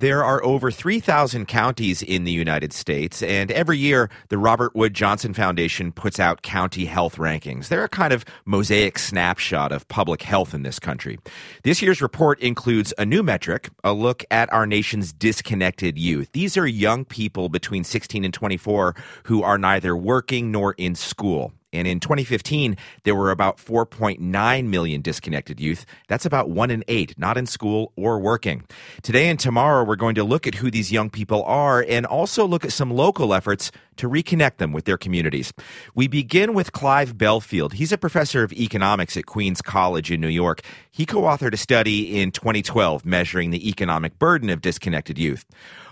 There are over 3,000 counties in the United States, and every year the Robert Wood Johnson Foundation puts out county health rankings. They're a kind of mosaic snapshot of public health in this country. This year's report includes a new metric, a look at our nation's disconnected youth. These are young people between 16 and 24 who are neither working nor in school. And in 2015, there were about 4.9 million disconnected youth. That's about one in eight, not in school or working. Today and tomorrow, we're going to look at who these young people are and also look at some local efforts to reconnect them with their communities. We begin with Clive Belfield. He's a professor of economics at Queens College in New York. He co authored a study in 2012 measuring the economic burden of disconnected youth.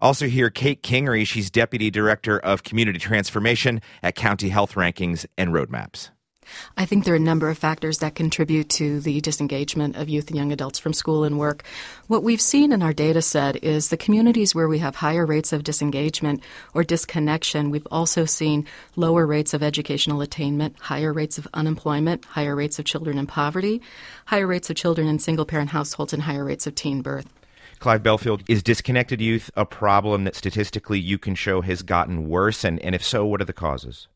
Also, here, Kate Kingery. She's Deputy Director of Community Transformation at County Health Rankings and Roadmaps. I think there are a number of factors that contribute to the disengagement of youth and young adults from school and work. What we've seen in our data set is the communities where we have higher rates of disengagement or disconnection, we've also seen lower rates of educational attainment, higher rates of unemployment, higher rates of children in poverty, higher rates of children in single parent households, and higher rates of teen birth. Clive Belfield, is disconnected youth a problem that statistically you can show has gotten worse? And, and if so, what are the causes?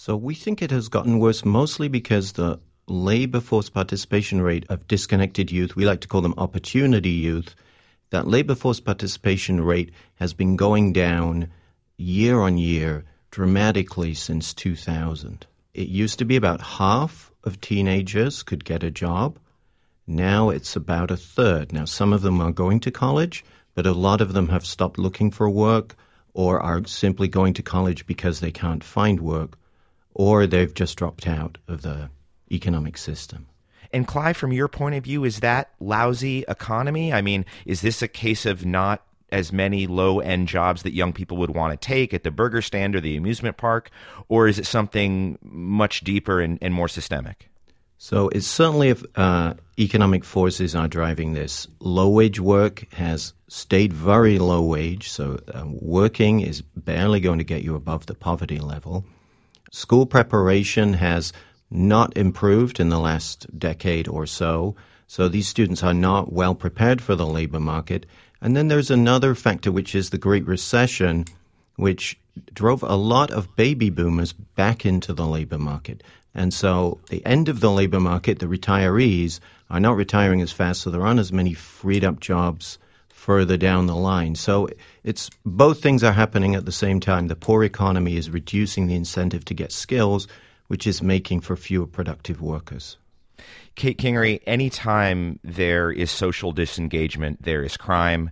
So we think it has gotten worse mostly because the labor force participation rate of disconnected youth, we like to call them opportunity youth, that labor force participation rate has been going down year on year dramatically since 2000. It used to be about half of teenagers could get a job. Now it's about a third. Now, some of them are going to college, but a lot of them have stopped looking for work or are simply going to college because they can't find work or they've just dropped out of the economic system. And Clive, from your point of view, is that lousy economy? I mean, is this a case of not as many low end jobs that young people would want to take at the burger stand or the amusement park? Or is it something much deeper and, and more systemic? So it's certainly uh, economic forces are driving this. Low wage work has stayed very low wage, so uh, working is barely going to get you above the poverty level. School preparation has not improved in the last decade or so, so these students are not well prepared for the labor market. And then there's another factor, which is the Great Recession, which drove a lot of baby boomers back into the labor market. And so the end of the labor market, the retirees are not retiring as fast, so there aren't as many freed up jobs further down the line. So it's both things are happening at the same time. The poor economy is reducing the incentive to get skills, which is making for fewer productive workers. Kate Kingery, anytime there is social disengagement, there is crime,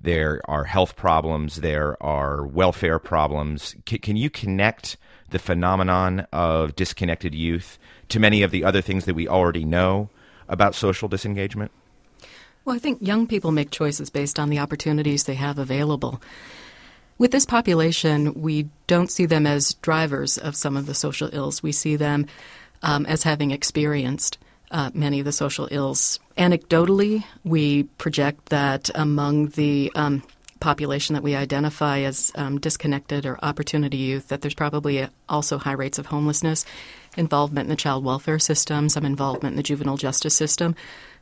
there are health problems, there are welfare problems. C- can you connect the phenomenon of disconnected youth to many of the other things that we already know about social disengagement? Well, I think young people make choices based on the opportunities they have available. With this population, we don't see them as drivers of some of the social ills. We see them um, as having experienced uh, many of the social ills. Anecdotally, we project that among the um, population that we identify as um, disconnected or opportunity youth, that there's probably also high rates of homelessness, involvement in the child welfare system, some involvement in the juvenile justice system,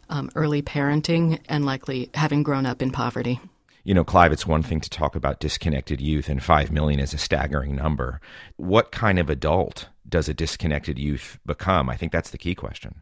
um, early parenting, and likely having grown up in poverty. You know, Clive, it's one thing to talk about disconnected youth, and 5 million is a staggering number. What kind of adult does a disconnected youth become? I think that's the key question.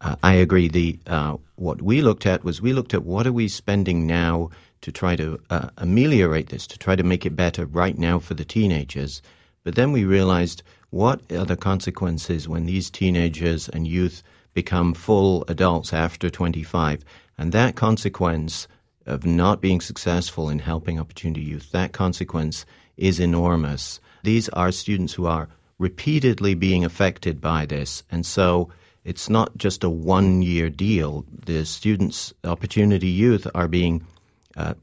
Uh, I agree. The uh, what we looked at was we looked at what are we spending now to try to uh, ameliorate this, to try to make it better right now for the teenagers. But then we realized what are the consequences when these teenagers and youth become full adults after 25? And that consequence of not being successful in helping opportunity youth, that consequence is enormous. These are students who are repeatedly being affected by this. And so it's not just a one year deal. The students, opportunity youth, are being uh,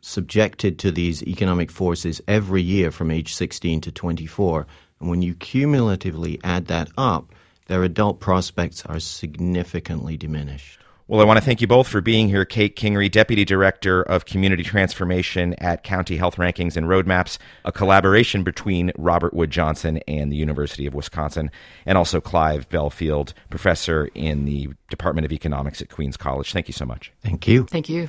subjected to these economic forces every year from age 16 to 24. And when you cumulatively add that up, their adult prospects are significantly diminished. Well, I want to thank you both for being here. Kate Kingery, Deputy Director of Community Transformation at County Health Rankings and Roadmaps, a collaboration between Robert Wood Johnson and the University of Wisconsin, and also Clive Belfield, Professor in the Department of Economics at Queens College. Thank you so much. Thank you. Thank you.